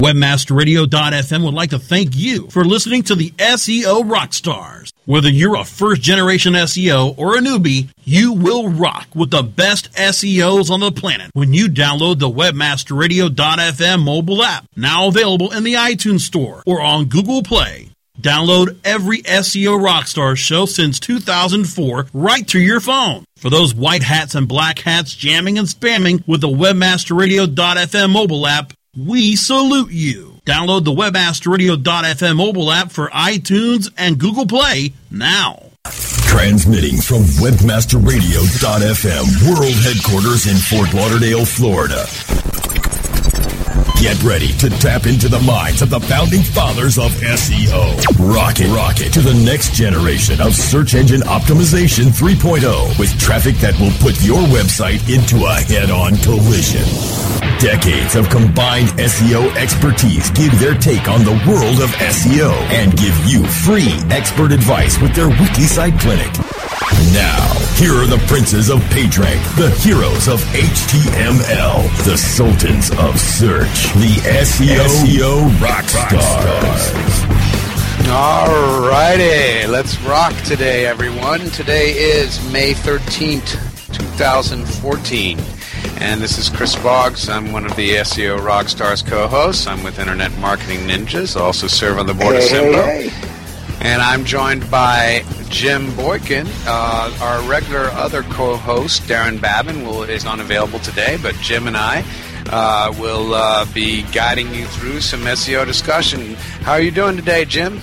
Webmasterradio.fm would like to thank you for listening to the SEO Rockstars. Whether you're a first generation SEO or a newbie, you will rock with the best SEOs on the planet when you download the Webmasterradio.fm mobile app, now available in the iTunes Store or on Google Play. Download every SEO Rockstar show since 2004 right to your phone. For those white hats and black hats jamming and spamming with the Webmasterradio.fm mobile app, we salute you. Download the webmasterradio.fm mobile app for iTunes and Google Play now. Transmitting from webmasterradio.fm world headquarters in Fort Lauderdale, Florida. Get ready to tap into the minds of the founding fathers of SEO. Rocket, rocket to the next generation of search engine optimization 3.0 with traffic that will put your website into a head-on collision. Decades of combined SEO expertise give their take on the world of SEO and give you free expert advice with their weekly site clinic. Now, here are the princes of PageRank, the heroes of HTML, the sultans of search, the SEO, SEO rockstars. All righty, let's rock today, everyone. Today is May 13th, 2014. And this is Chris Boggs. I'm one of the SEO Rockstars co-hosts. I'm with Internet Marketing Ninjas. I also serve on the board hey, of SEMPO. Hey, hey. And I'm joined by Jim Boykin, uh, our regular other co-host. Darren Babin will, is unavailable today, but Jim and I uh, will uh, be guiding you through some SEO discussion. How are you doing today, Jim?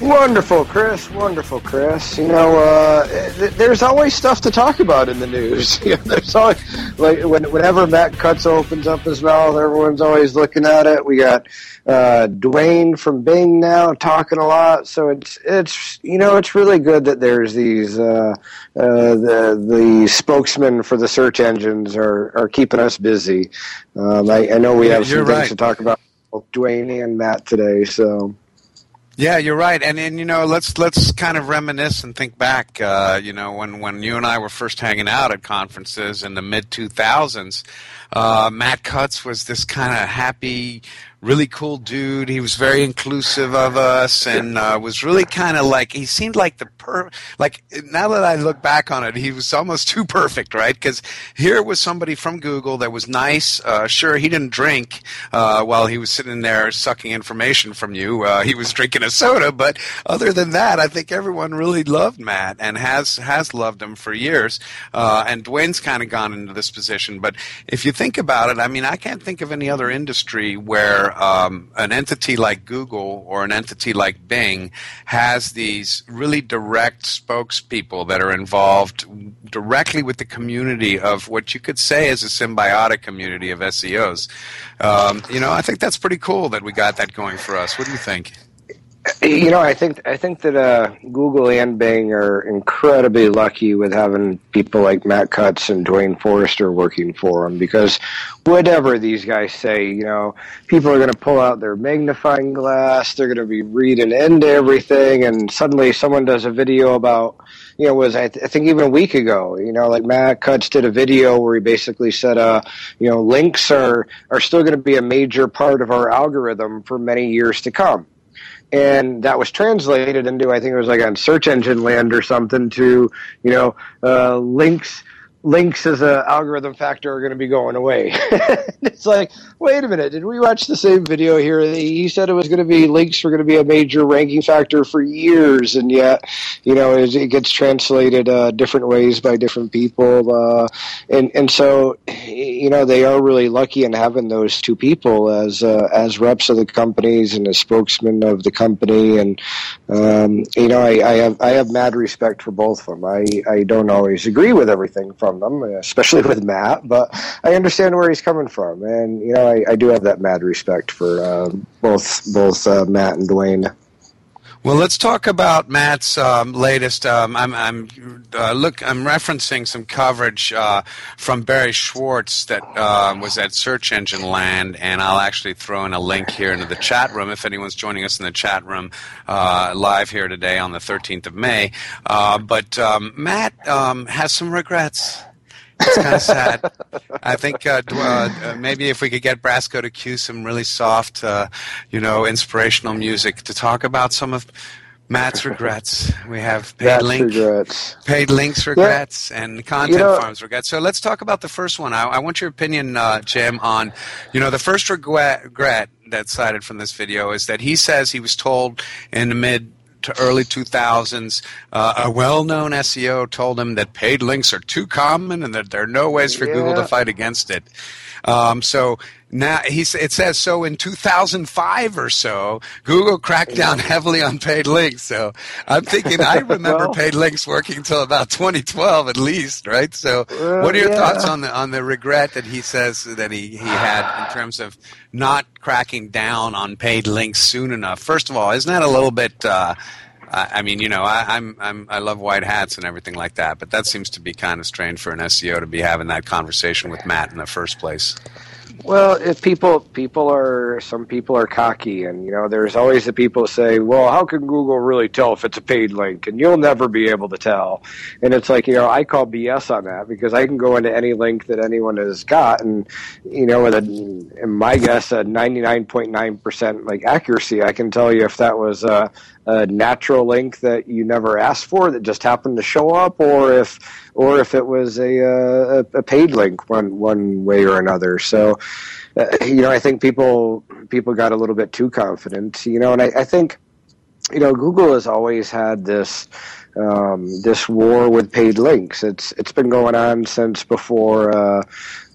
Wonderful, Chris. Wonderful, Chris. You know, uh, th- there's always stuff to talk about in the news. There's always like when, whenever Matt Cutts opens up his mouth, everyone's always looking at it. We got uh, Duane from Bing now talking a lot. So it's it's you know it's really good that there's these uh, uh, the the spokesmen for the search engines are are keeping us busy. Um, I, I know we have some You're things right. to talk about both Duane and Matt today. So. Yeah, you're right, and and you know, let's let's kind of reminisce and think back. Uh, you know, when when you and I were first hanging out at conferences in the mid 2000s, uh, Matt Cutts was this kind of happy, really cool dude. He was very inclusive of us, and uh, was really kind of like he seemed like the per like. Now that I look back on it, he was almost too perfect, right? Because here was somebody from Google that was nice. Uh, sure, he didn't drink uh, while he was sitting there sucking information from you. Uh, he was drinking a soda, but other than that, I think everyone really loved Matt and has has loved him for years. Uh, and Duane's kind of gone into this position, but if you think about it, I mean, I can't think of any other industry where um, an entity like Google or an entity like Bing has these really direct spokespeople that are involved directly with the community of what you could say is a symbiotic community of SEOs. Um, you know, I think that's pretty cool that we got that going for us. What do you think? You know, I think I think that uh, Google and Bing are incredibly lucky with having people like Matt Cutts and Duane Forrester working for them because whatever these guys say, you know, people are going to pull out their magnifying glass, they're going to be reading into everything, and suddenly someone does a video about, you know, was I, th- I think even a week ago, you know, like Matt Cutts did a video where he basically said, uh, you know, links are are still going to be a major part of our algorithm for many years to come and that was translated into I think it was like on search engine land or something to you know uh, links links as a algorithm factor are going to be going away. it's like wait a minute, did we watch the same video here? He said it was going to be links were going to be a major ranking factor for years, and yet you know it, it gets translated uh, different ways by different people, uh, and and so you know they are really lucky in having those two people as uh, as reps of the companies and as spokesmen of the company, and um, you know I, I have I have mad respect for both of them. I I don't always agree with everything from them, especially with Matt, but I understand where he's coming from, and you know I, I do have that mad respect for uh, both both uh, Matt and Duane. Well, let's talk about Matt's um, latest. Um, I'm, I'm uh, look. I'm referencing some coverage uh, from Barry Schwartz that uh, was at Search Engine Land, and I'll actually throw in a link here into the chat room if anyone's joining us in the chat room uh, live here today on the 13th of May. Uh, but um, Matt um, has some regrets. It's kind of sad. I think uh, uh, maybe if we could get Brasco to cue some really soft, uh, you know, inspirational music to talk about some of Matt's regrets. We have paid Matt's link, regrets. paid links regrets, yeah. and content you know, farms regrets. So let's talk about the first one. I, I want your opinion, uh, Jim, on you know the first regret, regret that's cited from this video is that he says he was told in the mid to early 2000s, uh, a well-known SEO told him that paid links are too common and that there are no ways for Yeah. Google to fight against it. Um, so now he's, it says so in 2005 or so, Google cracked down heavily on paid links. So I'm thinking I remember Well- paid links working until about 2012 at least, right? So Well, what are your yeah. thoughts on the on the regret that he says that he, he had in terms of not cracking down on paid links soon enough? First of all, isn't that a little bit? Uh, I mean, you know, I, I'm, I'm I love white hats and everything like that, but that seems to be kind of strange for an SEO to be having that conversation with Matt in the first place. Well, if people people are some people are cocky, and you know, there's always the people say, "Well, how can Google really tell if it's a paid link?" And you'll never be able to tell. And it's like you know, I call BS on that because I can go into any link that anyone has got, and you know, with a in my guess a 99.9 percent like accuracy, I can tell you if that was a, a natural link that you never asked for that just happened to show up, or if or if it was a uh, a, a paid link one one way or another. So, uh, you know, I think people people got a little bit too confident. You know, and I, I think you know Google has always had this um, this war with paid links. It's it's been going on since before uh,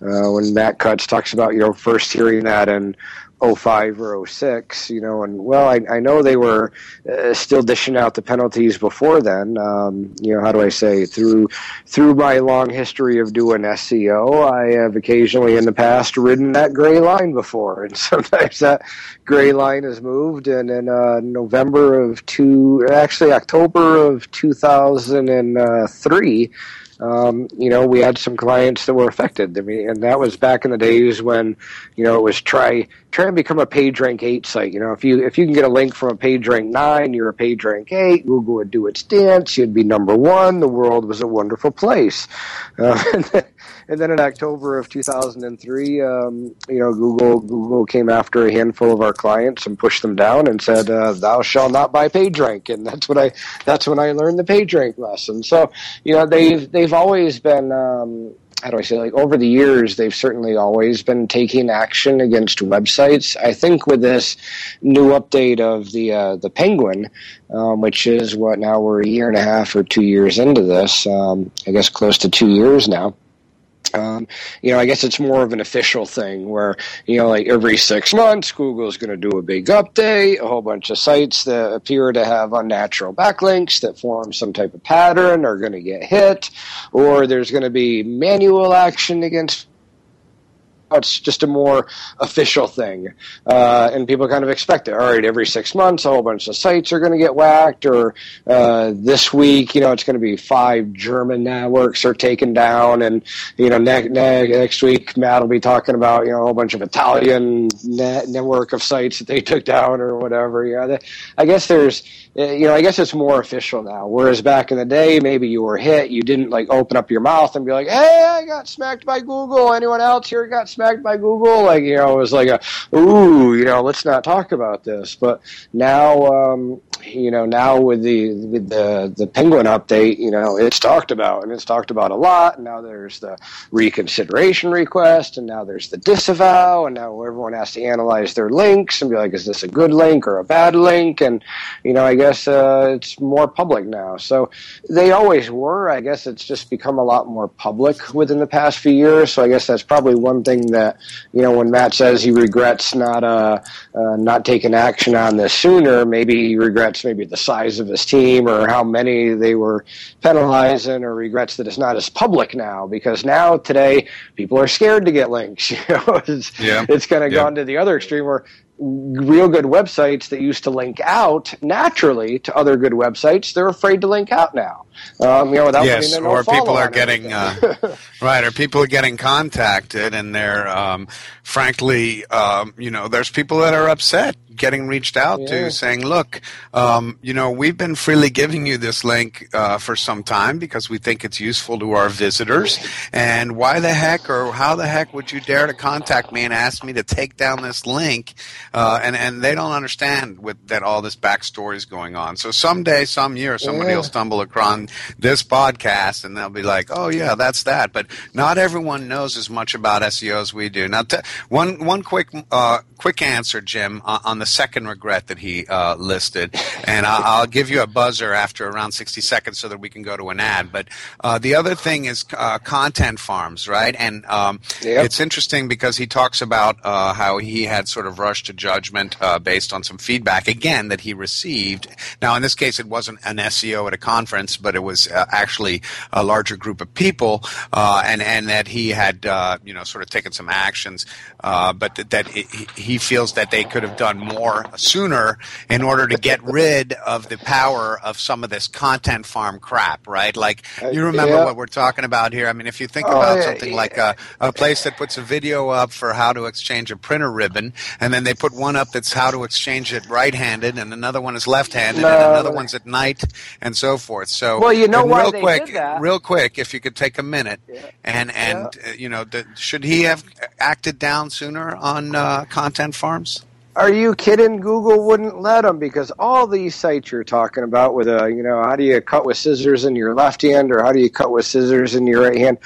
uh, when Matt Cutts talks about you know first hearing that in 05 or 06, you know, and well, I, I know they were uh, still dishing out the penalties before then. Um, you know, how do I say through through my long history of doing SEO, I have occasionally in the past ridden that gray line before, and sometimes that gray line has moved. And in uh, November of two, actually October of 2003. Um, you know, we had some clients that were affected. I mean, and that was back in the days when, you know, it was try try and become a page rank eight site. You know, if you if you can get a link from a page rank nine, you're a page rank eight. Google would do its dance. You'd be number one. The world was a wonderful place. Uh, and then in October of 2003, um, you know, Google Google came after a handful of our clients and pushed them down and said, uh, "Thou shall not buy page rank." And that's what I that's when I learned the page rank lesson. So, you know, they've they've always been. Um, how do I say, like over the years, they've certainly always been taking action against websites. I think with this new update of the uh, the Penguin, um, which is what now we're a year and a half or two years into this, um, I guess close to two years now. Um, you know, I guess it's more of an official thing where, you know, like every six months, Google's going to do a big update, a whole bunch of sites that appear to have unnatural backlinks that form some type of pattern are going to get hit, or there's going to be manual action against it's just a more official thing, uh, and people kind of expect it. All right, every six months, a whole bunch of sites are going to get whacked, or uh, this week, you know, it's going to be five German networks are taken down, and you know, ne- ne- next week, Matt will be talking about you know a whole bunch of Italian net- network of sites that they took down or whatever. That, I guess there's, uh, you know, I guess it's more official now. Whereas back in the day, maybe you were hit, you didn't like open up your mouth and be like, "Hey, I got smacked by Google. Anyone else here got smacked?" By Google. Like, you know, it was like a, ooh, you know, let's not talk about this. But now, um, you know, now with the with the the Penguin update, you know, it's talked about and it's talked about a lot. And now there's the reconsideration request, and now there's the disavow, and now everyone has to analyze their links and be like, is this a good link or a bad link? And you know, I guess uh, it's more public now. So they always were. I guess it's just become a lot more public within the past few years. So I guess that's probably one thing that you know when Matt says he regrets not uh, uh not taking action on this sooner. Maybe he regrets maybe the size of his team or how many they were penalizing, or regrets that it's not as public now because now today people are scared to get links. You know, it's, Yeah. it's kind of Yeah. gone to the other extreme where real good websites that used to link out naturally to other good websites, they're afraid to link out now. Um, you know, without yes, putting or people are getting uh, right, or people are getting contacted, and they're um, frankly, um, you know, there's people that are upset getting reached out yeah. to saying, look, um, you know, we've been freely giving you this link uh, for some time because we think it's useful to our visitors. And why the heck or how the heck would you dare to contact me and ask me to take down this link? Uh, and, and they don't understand with, that all this backstory is going on. So someday, some year, somebody yeah. will stumble across this podcast and they'll be like, oh, yeah, that's that. But not everyone knows as much about SEO as we do. Now, t- one, one quick, uh, quick answer, Jim, uh, on the second regret that he uh, listed. And I'll, I'll, give you a buzzer after around 60 seconds so that we can go to an ad. But uh, the other thing is uh, content farms, right? And um, yep. it's interesting because he talks about uh, how he had sort of rushed to judgment based on some feedback, again, that he received. Now, in this case, it wasn't an SEO at a conference, but it was uh, actually a larger group of people, uh, and, and that he had, uh, you know, sort of taken some actions, but that, that it, he feels that they could have done more sooner in order to get rid of the power of some of this content farm crap, right? Like you remember yeah. what we're talking about here. I mean, if you think oh, about yeah, something yeah. like a, a place that puts a video up for how to exchange a printer ribbon, and then they put one up that's how to exchange it right-handed, and another one is left-handed, no. and another one's at night, and so forth. So, well, you know why real they quick, did that. real quick, if you could take a minute, and and uh, you know, the, should he have acted down sooner on uh, content farms? Are you kidding? Google wouldn't let them because all these sites you're talking about with a, you know, how do you cut with scissors in your left hand or how do you cut with scissors in your right hand?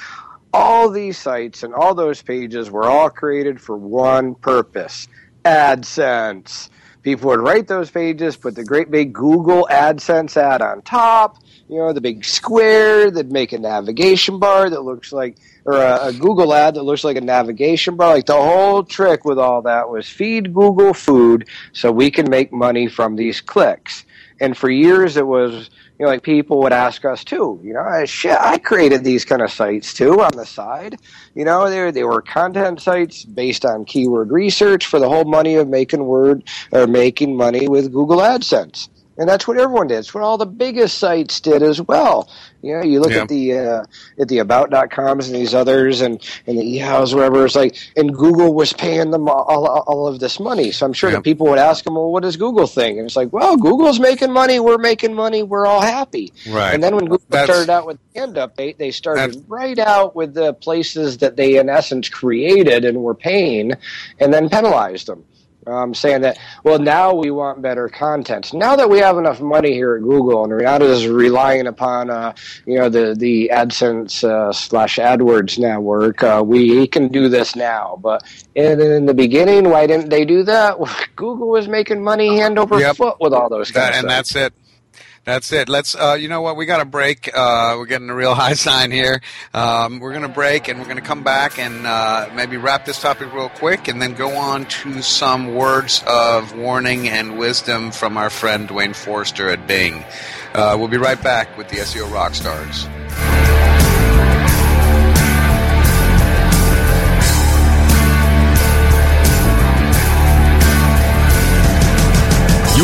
All these sites and all those pages were all created for one purpose AdSense. People would write those pages, put the great big Google AdSense ad on top, you know, the big square that'd make a navigation bar that looks like or a, a, Google ad that looks like a navigation bar. Like the whole trick with all that was feed Google food so we can make money from these clicks. And for years it was, you know, like people would ask us too, you know, shit, I created these kind of sites too on the side. You know, they, they were content sites based on keyword research for the whole money of making word or making money with Google AdSense. And that's what everyone did. It's what all the biggest sites did as well. You know, you look yeah. at the uh, at the about.coms and these others and, and the eHows, wherever it's like, and Google was paying them all, all of this money. So I'm sure yeah. that people would ask them, well, what does Google think? And it's like, well, Google's making money, we're making money, we're all happy. Right. And then when Google that's, started out with the end update, they started right out with the places that they in essence created and were paying, and then penalized them um, saying that, well, now we want better content. Now that we have enough money here at Google and not as relying upon, uh, you know, the, the AdSense uh, slash AdWords network, uh, we can do this now. But in, in, the beginning, why didn't they do that? Google was making money hand over yep. foot with all those that, And that's it. That's it. Let's. Uh, you know what? We got a break. Uh, we're getting a real high sign here. Um, we're going to break, and we're going to come back and uh, maybe wrap this topic real quick, and then go on to some words of warning and wisdom from our friend Duane Forrester at Bing. Uh, we'll be right back with the SEO Rockstars.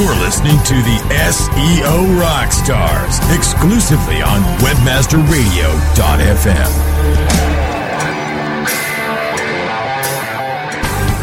You're listening to the SEO Rockstars exclusively on WebmasterRadio.fm.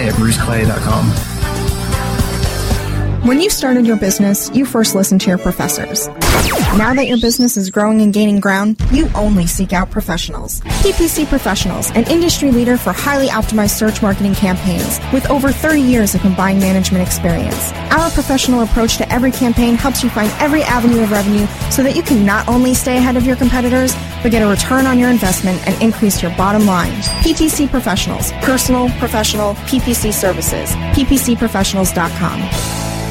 today at bruceclay.com. When you started your business, you first listened to your professors. Now that your business is growing and gaining ground, you only seek out professionals. PPC Professionals, an industry leader for highly optimized search marketing campaigns with over 30 years of combined management experience. Our professional approach to every campaign helps you find every avenue of revenue so that you can not only stay ahead of your competitors, but get a return on your investment and increase your bottom line. PPC Professionals, personal, professional, PPC services. PPCprofessionals.com.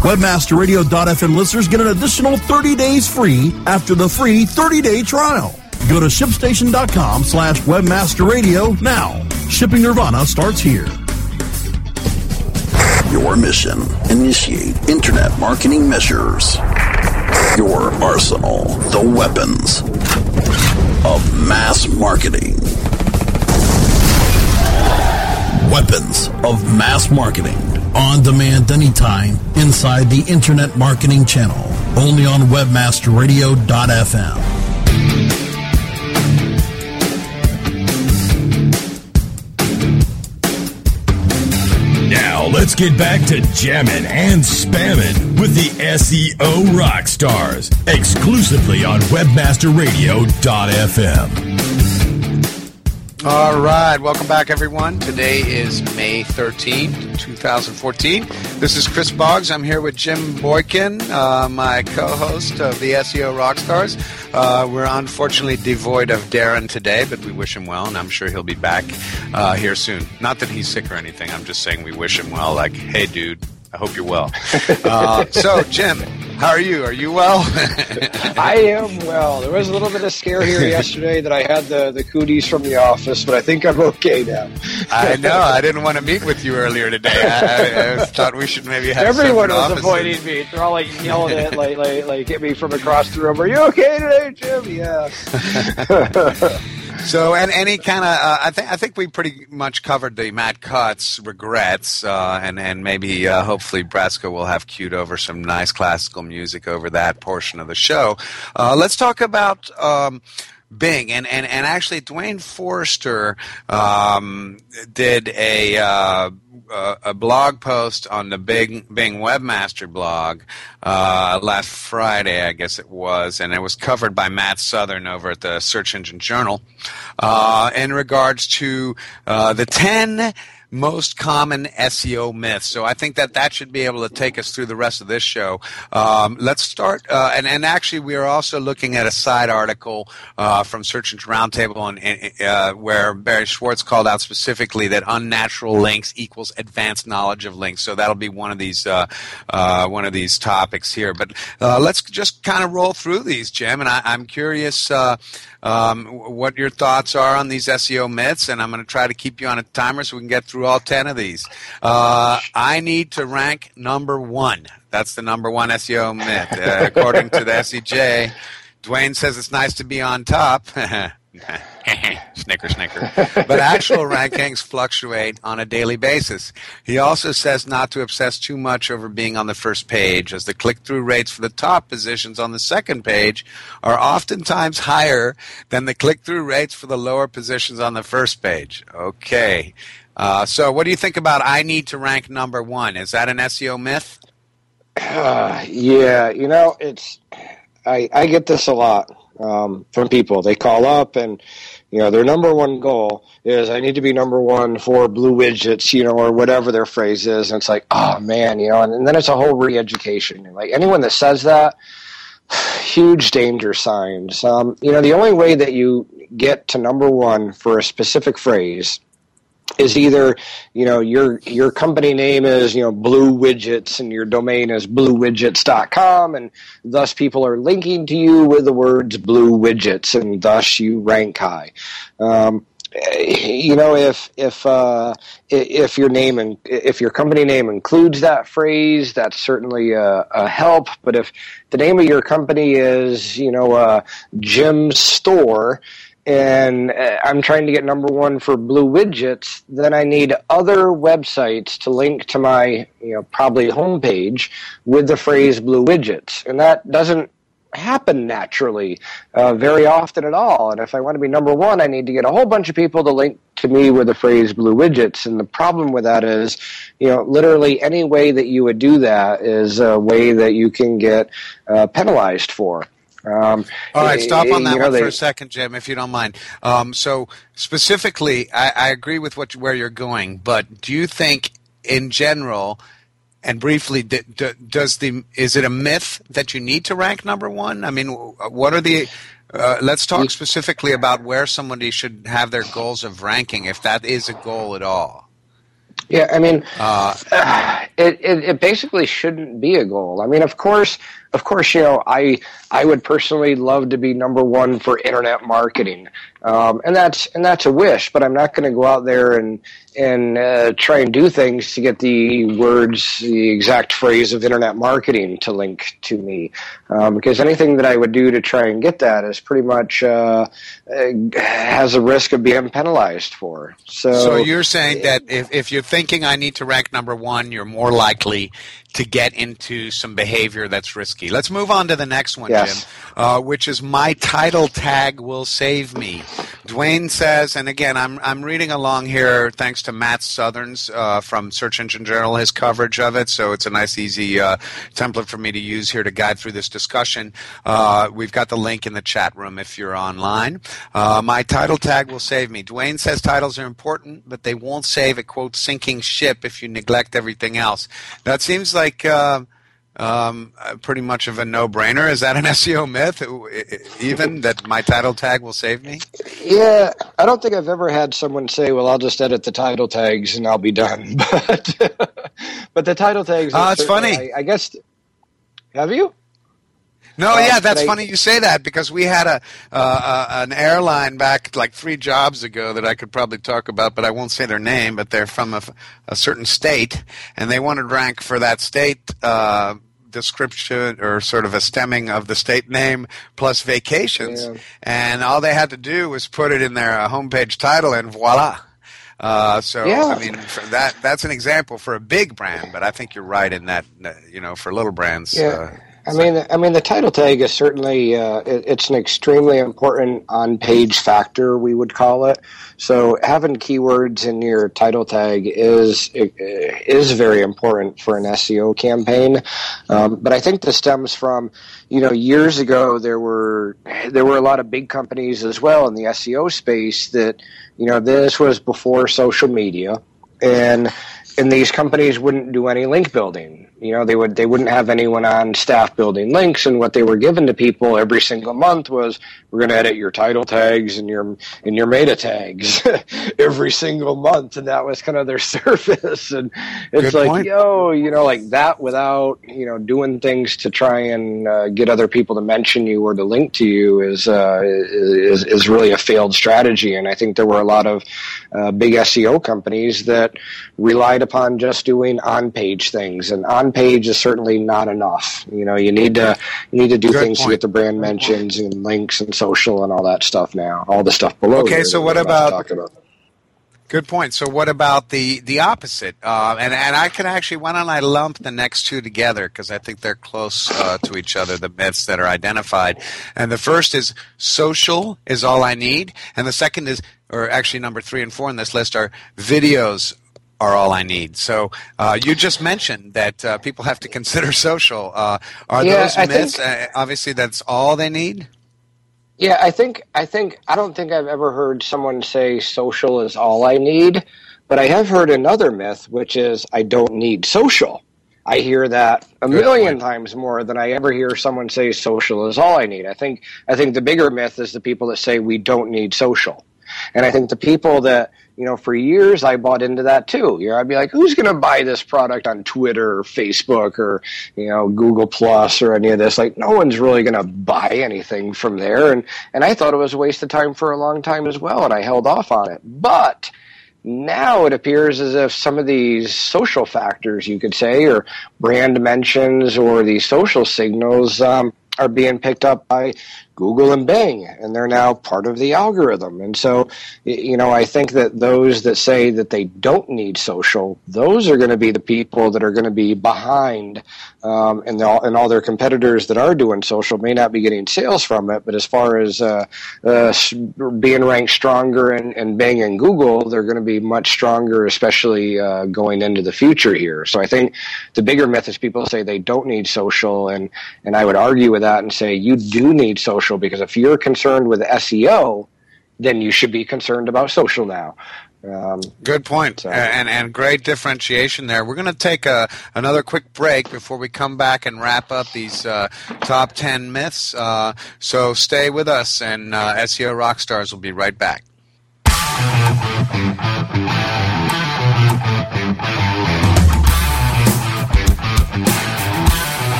WebmasterRadio.fm listeners get an additional 30 days free after the free 30-day trial. Go to shipstation.com slash webmasterradio now. Shipping Nirvana starts here. Your mission. Initiate internet marketing measures. Your arsenal. The weapons of mass marketing. Weapons of mass marketing. On demand anytime inside the Internet Marketing Channel. Only on webmasterradio.fm. Now let's get back to jamming and spamming with the SEO rock stars exclusively on webmasterradio.fm. All right, welcome back, everyone. Today is May 13th, 2014. This is Chris Boggs. I'm here with Jim Boykin, uh, my co host of the SEO Rockstars. Uh, we're unfortunately devoid of Darren today, but we wish him well, and I'm sure he'll be back uh, here soon. Not that he's sick or anything, I'm just saying we wish him well. Like, hey, dude, I hope you're well. Uh, so, Jim, how are you? Are you well? I am well. There was a little bit of scare here yesterday that I had the, the cooties from the office, but I think I'm okay now. I know. I didn't want to meet with you earlier today. I, I thought we should maybe have everyone was offices. avoiding me. They're all like yelling at like like like at me from across the room. Are you okay today, Jim? Yeah. So, and any kind of, uh, I think I think we pretty much covered the Matt Cutts regrets, uh, and and maybe uh, hopefully Brasco will have queued over some nice classical music over that portion of the show. Uh, let's talk about. Um, Bing and, and, and actually Duane Forrester um, did a uh, a blog post on the Bing Bing Webmaster blog uh, last Friday, I guess it was, and it was covered by Matt Southern over at the Search Engine Journal uh, in regards to uh, the ten most common SEO myths. So I think that that should be able to take us through the rest of this show. Um, let's start, uh, and, and actually we are also looking at a side article uh, from Search Engine Roundtable and, uh, where Barry Schwartz called out specifically that unnatural links equals advanced knowledge of links. So that'll be one of these uh, uh, one of these topics here. But uh, let's just kind of roll through these, Jim. And I, am curious um, what your thoughts are on these SEO myths, and I'm going to try to keep you on a timer so we can get through all 10 of these. Uh, I need to rank number one. That's the number one SEO myth. Uh, according to the SEJ, Duane says it's nice to be on top. snicker, snicker. But actual rankings fluctuate on a daily basis. He also says not to obsess too much over being on the first page, as the click through rates for the top positions on the second page are oftentimes higher than the click through rates for the lower positions on the first page. Okay. Uh, so, what do you think about I need to rank number one? Is that an SEO myth? Uh, yeah, you know, it's I, I get this a lot um, from people. They call up and you know their number one goal is I need to be number one for blue widgets, you know, or whatever their phrase is. And it's like, oh man, you know, and, and then it's a whole re-education. Like anyone that says that, huge danger signs. Um, you know, the only way that you get to number one for a specific phrase is either you know your your company name is you know blue widgets and your domain is bluewidgets.com and thus people are linking to you with the words blue widgets and thus you rank high. Um, you know if if uh, if your name and if your company name includes that phrase that's certainly a, a, help. But if the name of your company is you know uh, Jim's store and uh, I'm trying to get number one for blue widgets, then I need other websites to link to my, you know, probably homepage with the phrase blue widgets. And that doesn't happen naturally uh, very often at all. And if I want to be number one, I need to get a whole bunch of people to link to me with the phrase blue widgets. And the problem with that is, you know, literally any way that you would do that is a way that you can get uh, penalized for. Um, All right, stop on that one they, for a second, Jim, if you don't mind. Um, so specifically, I, I agree with what where you're going, but do you think, in general, and briefly, d- d- does the is it a myth that you need to rank number one? I mean, what are the uh, let's talk specifically about where somebody should have their goals of ranking, if that is a goal at all. Yeah, I mean, uh, it, it, it basically shouldn't be a goal. I mean, of course, of course, you know, I I would personally love to be number one for internet marketing, um, and that's and that's a wish. But I'm not going to go out there and and uh, try and do things to get the words, the exact phrase of internet marketing to link to me, um, because anything that I would do to try and get that is pretty much uh, has a risk of being penalized for. So, so you're saying that if if you're thinking I need to rank number one, you're more likely to get into some behavior that's risky. Let's move on to the next one, yes. Jim, uh, which is my title tag will save me. Duane says, and again, I'm I'm reading along here thanks to Matt Southerns uh, from Search Engine Journal, his coverage of it. So it's a nice, easy uh, template for me to use here to guide through this discussion. Uh, we've got the link in the chat room if you're online. Uh, my title tag will save me. Duane says titles are important, but they won't save a quote sinking ship if you neglect everything else. That seems like uh, um, pretty much of a no-brainer. Is that an SEO myth? Even that my title tag will save me? Yeah, I don't think I've ever had someone say, "Well, I'll just edit the title tags and I'll be done." But but the title tags. Oh, it's funny. I, I, guess. Have you? No, uh, yeah, that's I, funny you say that because we had a uh, uh, an airline back like three jobs ago that I could probably talk about, but I won't say their name. But they're from a, a certain state, and they wanted rank for that state uh, description or sort of a stemming of the state name plus vacations, yeah. and all they had to do was put it in their uh, homepage title, and voila. Uh, so yeah. I mean, that that's an example for a big brand, but I think you're right in that. You know, for little brands, yeah. Uh, I mean, I mean, the title tag is certainly uh, it, it's an extremely important on-page factor. We would call it. So having keywords in your title tag is is very important for an SEO campaign. Um, but I think this stems from you know years ago there were there were a lot of big companies as well in the SEO space that you know this was before social media and and these companies wouldn't do any link building you know, they would they wouldn't have anyone on staff building links, and what they were given to people every single month was we're going to edit your title tags and your and your meta tags every single month, and that was kind of their service. And it's Good like, point. yo, you know, like that without you know doing things to try and uh, get other people to mention you or to link to you is uh, is is really a failed strategy. And I think there were a lot of uh, big SEO companies that relied upon just doing on page things and on page is certainly not enough. You know, you need to you need to do Good things point. to get the brand mentions and links and social and all that stuff now. All the stuff below. Okay, so what about, about, Good point. So what about the the opposite? Uh, and and I can actually why don't I lump the next two together because I think they're close uh, to each other. The myths that are identified, and the first is social is all I need, and the second is, or actually number three and four in this list are videos are all I need. So uh, you just mentioned that uh, people have to consider social. Uh, are yeah, those myths? Think, uh, obviously, that's all they need. Yeah, I think I think I don't think I've ever heard someone say social is all I need, but I have heard another myth, which is I don't need social. I hear that a million times more than I ever hear someone say social is all I need. I think I think the bigger myth is the people that say we don't need social. And I think the people that you know, for years I bought into that too. You know, I'd be like, who's going to buy this product on Twitter or Facebook or, you know, Google Plus or any of this? Like, no one's really going to buy anything from there. And, and I thought it was a waste of time for a long time as well. And I held off on it. But, now it appears as if some of these social factors, you could say, or brand mentions or these social signals, um, are being picked up by Google and Bing, and they're now part of the algorithm. And so, you know, I think that those that say that they don't need social, those are going to be the people that are going to be behind, um, and, all, and all their competitors that are doing social may not be getting sales from it. But as far as uh, uh, being ranked stronger Bing and Google, they're going to be much stronger, especially uh, going into the future here. So I think the bigger myth is people say they don't need social, and and I would argue with that and say you do need social because if you're concerned with SEO, then you should be concerned about social now. Um, Good point, So- and and great differentiation there. We're going to take a another quick break before we come back and wrap up these uh, top ten myths. Uh, so stay with us, and uh, SEO Rockstars will be right back.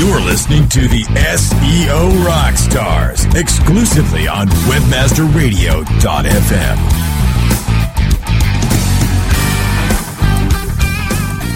You're listening to the SEO Rockstars exclusively on WebmasterRadio.fm.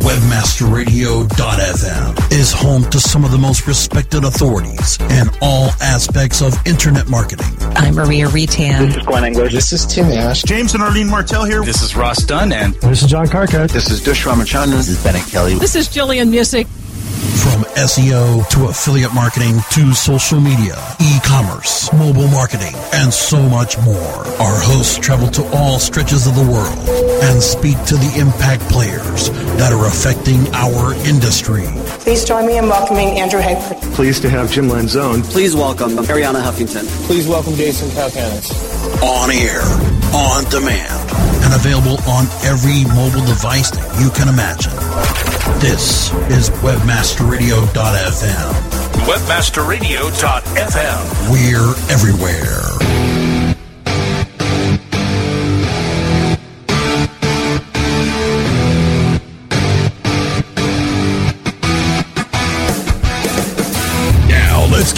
Webmasterradio.fm is home to some of the most respected authorities in all aspects of internet marketing. I'm Maria Retan. This is Tim Ash. James and Arlene Martell here. This is Ross Dunn, and This is John Carcutt. This is Dush Ramachandran. This is Bennett Kelly. This is Gillian Muessig. From SEO to affiliate marketing to social media, e-commerce, mobile marketing, and so much more. Our hosts travel to all stretches of the world and speak to the impact players that are affecting our industry. Please join me in welcoming Andrew Hagford. Pleased to have Jim Lanzone. Please welcome Arianna Huffington. Please welcome Jason Calacanis. On air, on demand. And available on every mobile device that you can imagine. This is WebmasterRadio.fm. WebmasterRadio.fm. We're everywhere.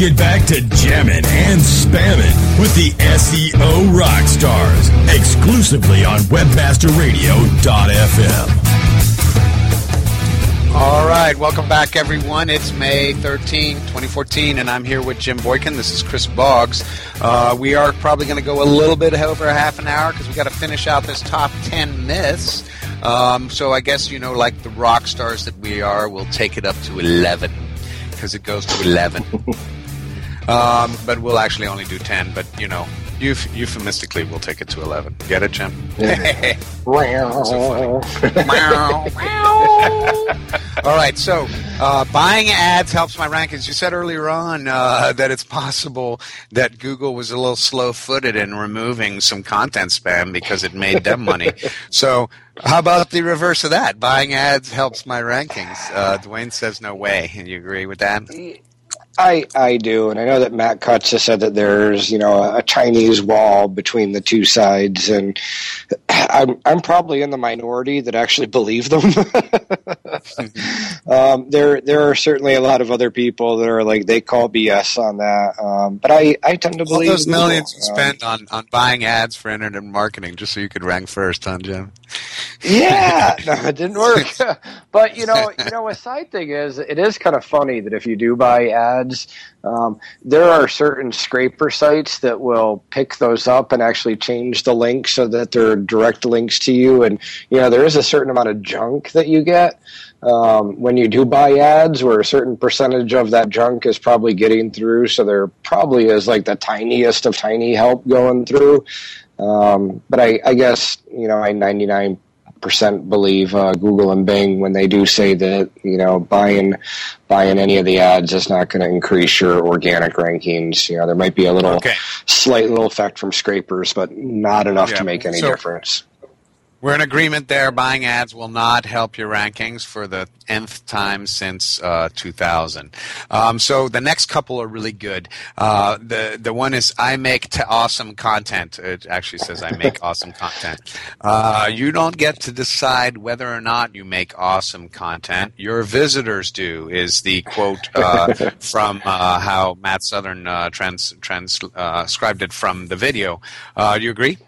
Get back to jamming and spamming with the SEO Rockstars exclusively on WebmasterRadio.fm. All right, welcome back, everyone. It's May 13, 2014, and I'm here with Jim Boykin. This is Chris Boggs. Uh, we are probably going to go a little bit over a half an hour because we got to finish out this top 10 myths. Um, so I guess, you know, like the rock stars that we are, we'll take it up to 11 because it goes to 11. um, but we'll actually only do 10, but, you know, euph- euphemistically, we'll take it to 11. Get it, Jim? All right, so uh, buying ads helps my rankings. You said earlier on uh, that it's possible that Google was a little slow-footed in removing some content spam because it made them money. So, how about the reverse of that? Buying ads helps my rankings. Uh, Duane says no way, and you agree with that? I I do, and I know that Matt Cutts has said that there's you know a Chinese wall between the two sides, and I'm I'm probably in the minority that actually believe them. um, there there are certainly a lot of other people that are like they call BS on that, um, but I I tend to All believe those millions you Um, spent on, on buying ads for internet marketing just so you could rank first, huh, Jim? Yeah, no, it didn't work. but you know, you know, a side thing is, it is kind of funny that if you do buy ads, um, there are certain scraper sites that will pick those up and actually change the link so that they're direct links to you. And you know, there is a certain amount of junk that you get um, when you do buy ads, where a certain percentage of that junk is probably getting through. So there probably is like the tiniest of tiny help going through. Um, but I, I guess you know I ninety nine percent believe uh, Google and Bing when they do say that you know buying buying any of the ads is not going to increase your organic rankings. You know, there might be a little Okay. slight little effect from scrapers, but not enough Yeah. to make any So- difference. We're in agreement there. Buying ads will not help your rankings for the nth time since uh, 2000. Um, so the next couple are really good. Uh, the the one is I make t- awesome content. It actually says I make awesome content. Uh, you don't get to decide whether or not you make awesome content. Your visitors do. Is the quote uh, from uh, how Matt Southern uh, trans transcribed it from the video. Uh, you agree?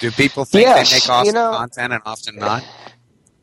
Do people think Yes, they make awesome you know- content and often not?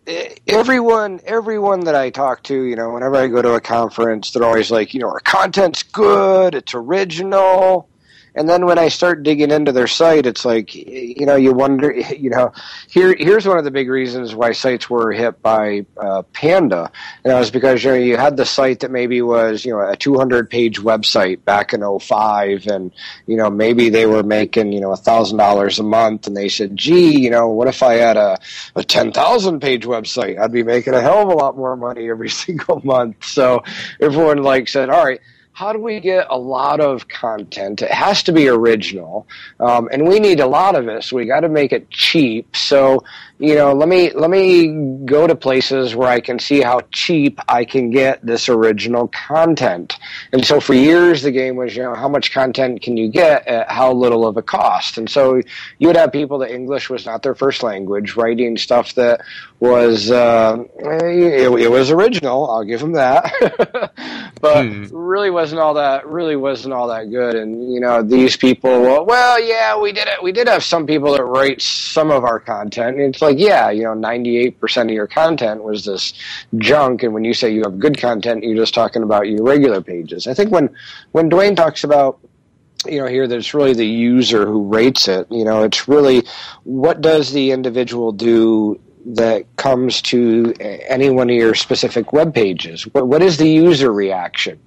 Eh, eh, everyone everyone that I talk to, you know, whenever I go to a conference, they're always like, you know, our content's good, it's original. And then when I start digging into their site, it's like, you know, you wonder, you know, here here's one of the big reasons why sites were hit by uh, Panda, and that was because you know you had the site that maybe was you know a 200 page website back in 05, and you know maybe they were making you know a thousand dollars a month, and they said, gee, you know, what if I had a a 10,000 page website? I'd be making a hell of a lot more money every single month. So everyone like said, all right how do we get a lot of content? It has to be original, um, and we need a lot of it. So we got to make it cheap. So you know, let me let me go to places where I can see how cheap I can get this original content. And so for years, the game was you know how much content can you get at how little of a cost. And so you would have people that English was not their first language writing stuff that was uh, it, it was original. I'll give them that, but hmm. really wasn't all that really wasn't all that good. And you know these people, well, well, yeah, we did it. We did have some people that write some of our content. And it's like, yeah, you know, ninety eight percent of your content was this junk. And when you say you have good content, you're just talking about your regular pages. I think when when Duane talks about you know here that it's really the user who rates it you know it's really what does the individual do that comes to any one of your specific web pages? What, what is the user reaction?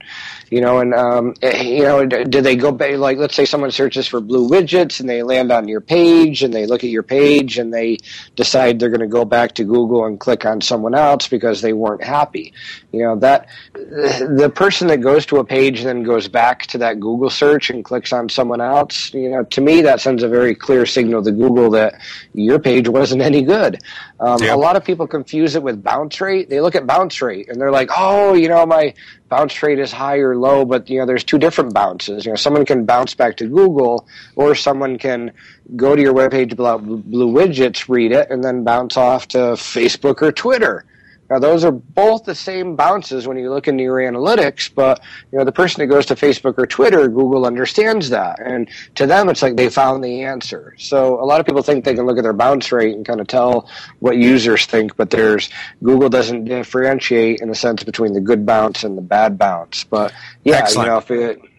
You know and um, you know do they go back like let's say someone searches for blue widgets and they land on your page and they look at your page and they decide they're going to go back to google and click on someone else because they weren't happy. You know that the person that goes to a page and then goes back to that google search and clicks on someone else you know to me that sends a very clear signal to google that your page wasn't any good um, Yep. a lot of people confuse it with bounce rate. They look at bounce rate and they're like oh you know my bounce rate is high or low but you know there's two different bounces. You know someone can bounce back to google or someone can go to your webpage about blue widgets read it and then bounce off to facebook or twitter now those are both the same bounces when you look into your analytics, but you know the person that goes to Facebook or Twitter, Google understands that, and to them it's like they found the answer. So a lot of people think they can look at their bounce rate and kind of tell what users think, but there's Google doesn't differentiate in a sense between the good bounce and the bad bounce. But yeah, Excellent. you know if it.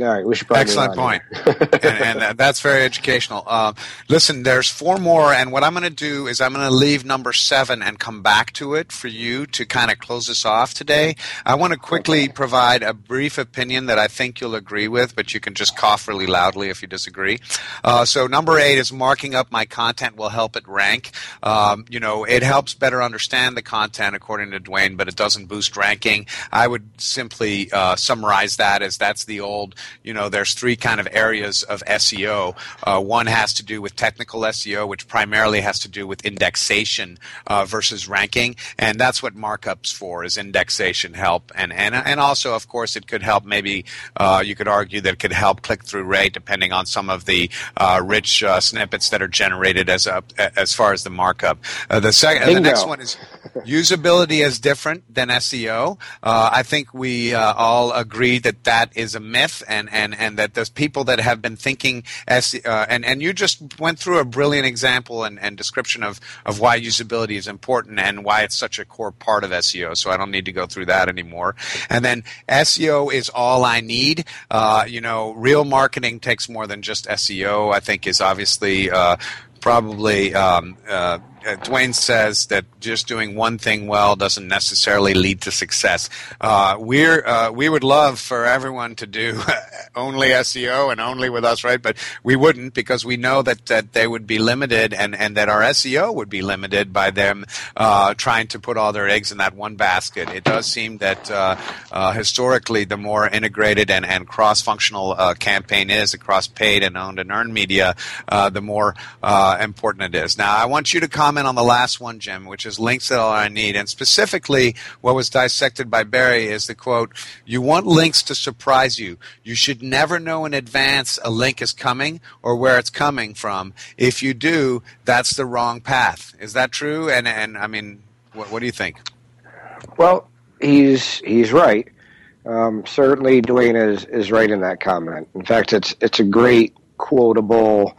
All right, we should probably Excellent point, and, and that's very educational. Um, listen, there's four more, and what I'm going to do is I'm going to leave number seven and come back to it for you to kind of close us off today. I want to quickly provide a brief opinion that I think you'll agree with, but you can just cough really loudly if you disagree. Uh, so number eight is marking up my content will help it rank. Um, you know, it helps better understand the content according to Duane, but it doesn't boost ranking. I would simply uh, summarize that as that's the old, you know, there's three kind of areas of SEO. Uh, one has to do with technical SEO, which primarily has to do with indexation uh, versus ranking, and that's what markups for is indexation help, and and and also, of course, it could help. Maybe uh, you could argue that it could help click through rate, depending on some of the uh, rich uh, snippets that are generated as a, as far as the markup. Uh, the second, the next one is usability is different than SEO. Uh, I think we uh, all agree that that is a myth, and, and, and that those people that have been thinking S, uh, and and you just went through a brilliant example and, and description of, of why usability is important and why it's such a core part of SEO. So I don't need to go through that anymore. And then SEO is all I need. Uh, you know, real marketing takes more than just SEO. I think is obviously. Uh, probably um, uh, uh, Duane says that just doing one thing well doesn't necessarily lead to success. Uh, we're uh, we would love for everyone to do only SEO and only with us, right? But we wouldn't because we know that, that they would be limited and, and that our SEO would be limited by them uh, trying to put all their eggs in that one basket. It does seem that uh, historically, the more integrated and, and cross functional campaign is across paid and owned and earned media, the more important it is. Now, I want you to comment comment on the last one, Jim, which is links that all I need. And specifically, what was dissected by Barry is the quote, you want links to surprise you. You should never know in advance a link is coming or where it's coming from. If you do, that's the wrong path. Is that true? And, and I mean, what, what do you think? Well, he's, he's right. Um, certainly, Duane is, is right in that comment. In fact, it's, it's a great quotable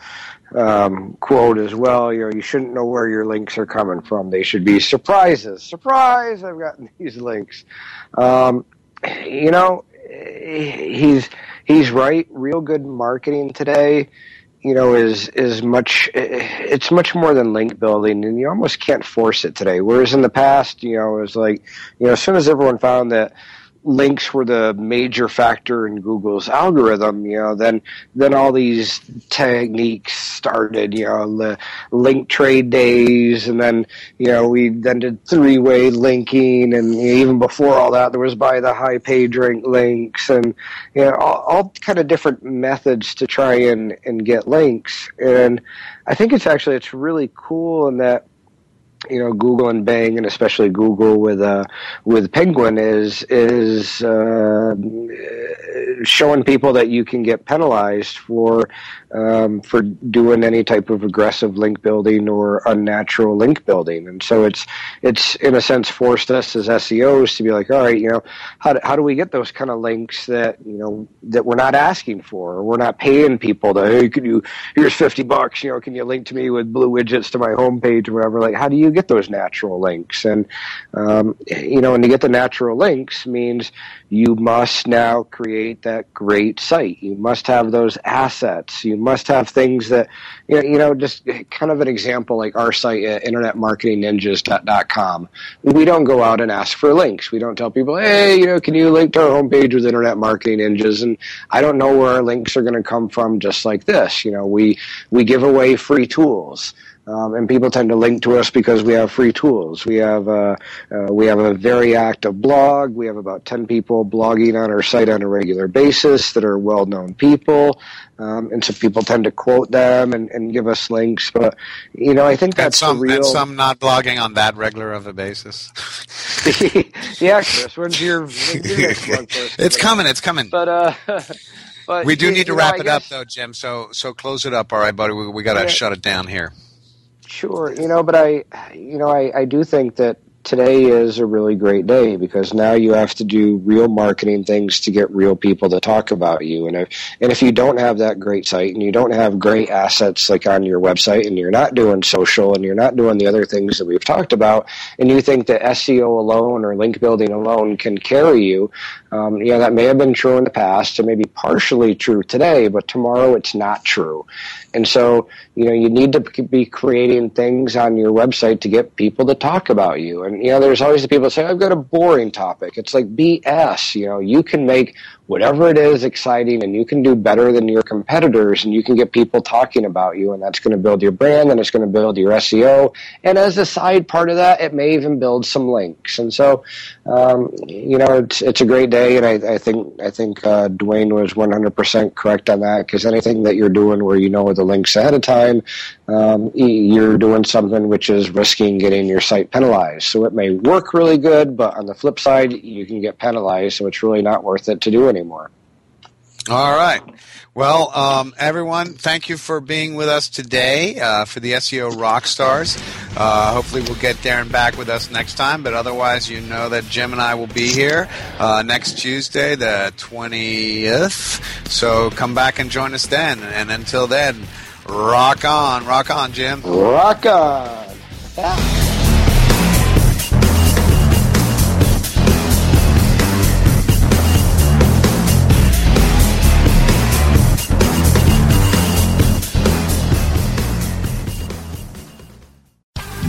um, quote as well. You know, you shouldn't know where your links are coming from. They should be surprises. Surprise! I've gotten these links. Um, you know, he's he's right. Real good marketing today, you know, is is much. It's much more than link building, and you almost can't force it today. Whereas in the past, you know, it was like, you know, as soon as everyone found that links were the major factor in Google's algorithm, you know, then then all these techniques started, you know, the link trade days, and then you know we then did three way linking, and even before all that, there was buy the high page rank links, and you know all, all kind of different methods to try and and get links, and I think it's actually it's really cool in that you know Google and Bing, and especially Google with uh, with Penguin is is uh, showing people that you can get penalized for um, for doing any type of aggressive link building or unnatural link building, and so it's it's in a sense forced us as SEOs to be like, all right, you know, how do, how do we get those kind of links that you know that we're not asking for, or we're not paying people to hey, can you here's fifty bucks, you know, can you link to me with blue widgets to my homepage or whatever? Like, how do you get those natural links? And um, you know, and to get the natural links means you must now create that great site. You must have those assets. You must have things that, you know, you know just kind of an example like our site at internetmarketingninjas.com. We don't go out and ask for links. We don't tell people, hey, you know, can you link to our homepage with Internet Marketing Ninjas? And I don't know where our links are going to come from just like this. You know, we, we give away free tools. Um, and people tend to link to us because we have free tools. We have uh, uh, we have a very active blog. We have about ten people blogging on our site on a regular basis that are well known people, um, and so people tend to quote them and, and give us links. But you know, I think that's and some, real. And some not blogging on that regular of a basis. yeah, Chris, when's your, when's your next blog post? It's coming. It's coming. But uh, but we do you, need to wrap know, it up though, Jim. So so close it up. All right, buddy. We, we got to Yeah. shut it down here. Sure, you know, but I, you know, I, I do think that today is a really great day because now you have to do real marketing things to get real people to talk about you. And if, and if you don't have that great site and you don't have great assets like on your website and you're not doing social and you're not doing the other things that we've talked about and you think that SEO alone or link building alone can carry you, um, you know, that may have been true in the past and maybe partially true today, but tomorrow it's not true. And so, you know, you need to be creating things on your website to get people to talk about you. And, you know, there's always the people that say, I've got a boring topic. It's like BS. You know, you can make whatever it is exciting and you can do better than your competitors and you can get people talking about you and that's going to build your brand and it's going to build your SEO. And as a side part of that, it may even build some links. And so, um, you know, it's, it's a great day. And I, I think, I think, uh, Duane was 100% correct on that because anything that you're doing where you know the links ahead of time, um, you're doing something which is risking getting your site penalized. So it may work really good, but on the flip side, you can get penalized. So it's really not worth it to do anymore. All right. Well, um, everyone, thank you for being with us today uh, for the SEO Rockstars. Uh, hopefully, we'll get Darren back with us next time, but otherwise, you know that Jim and I will be here uh, next Tuesday, the 20th. So come back and join us then. And until then, rock on. Rock on, Jim. Rock on.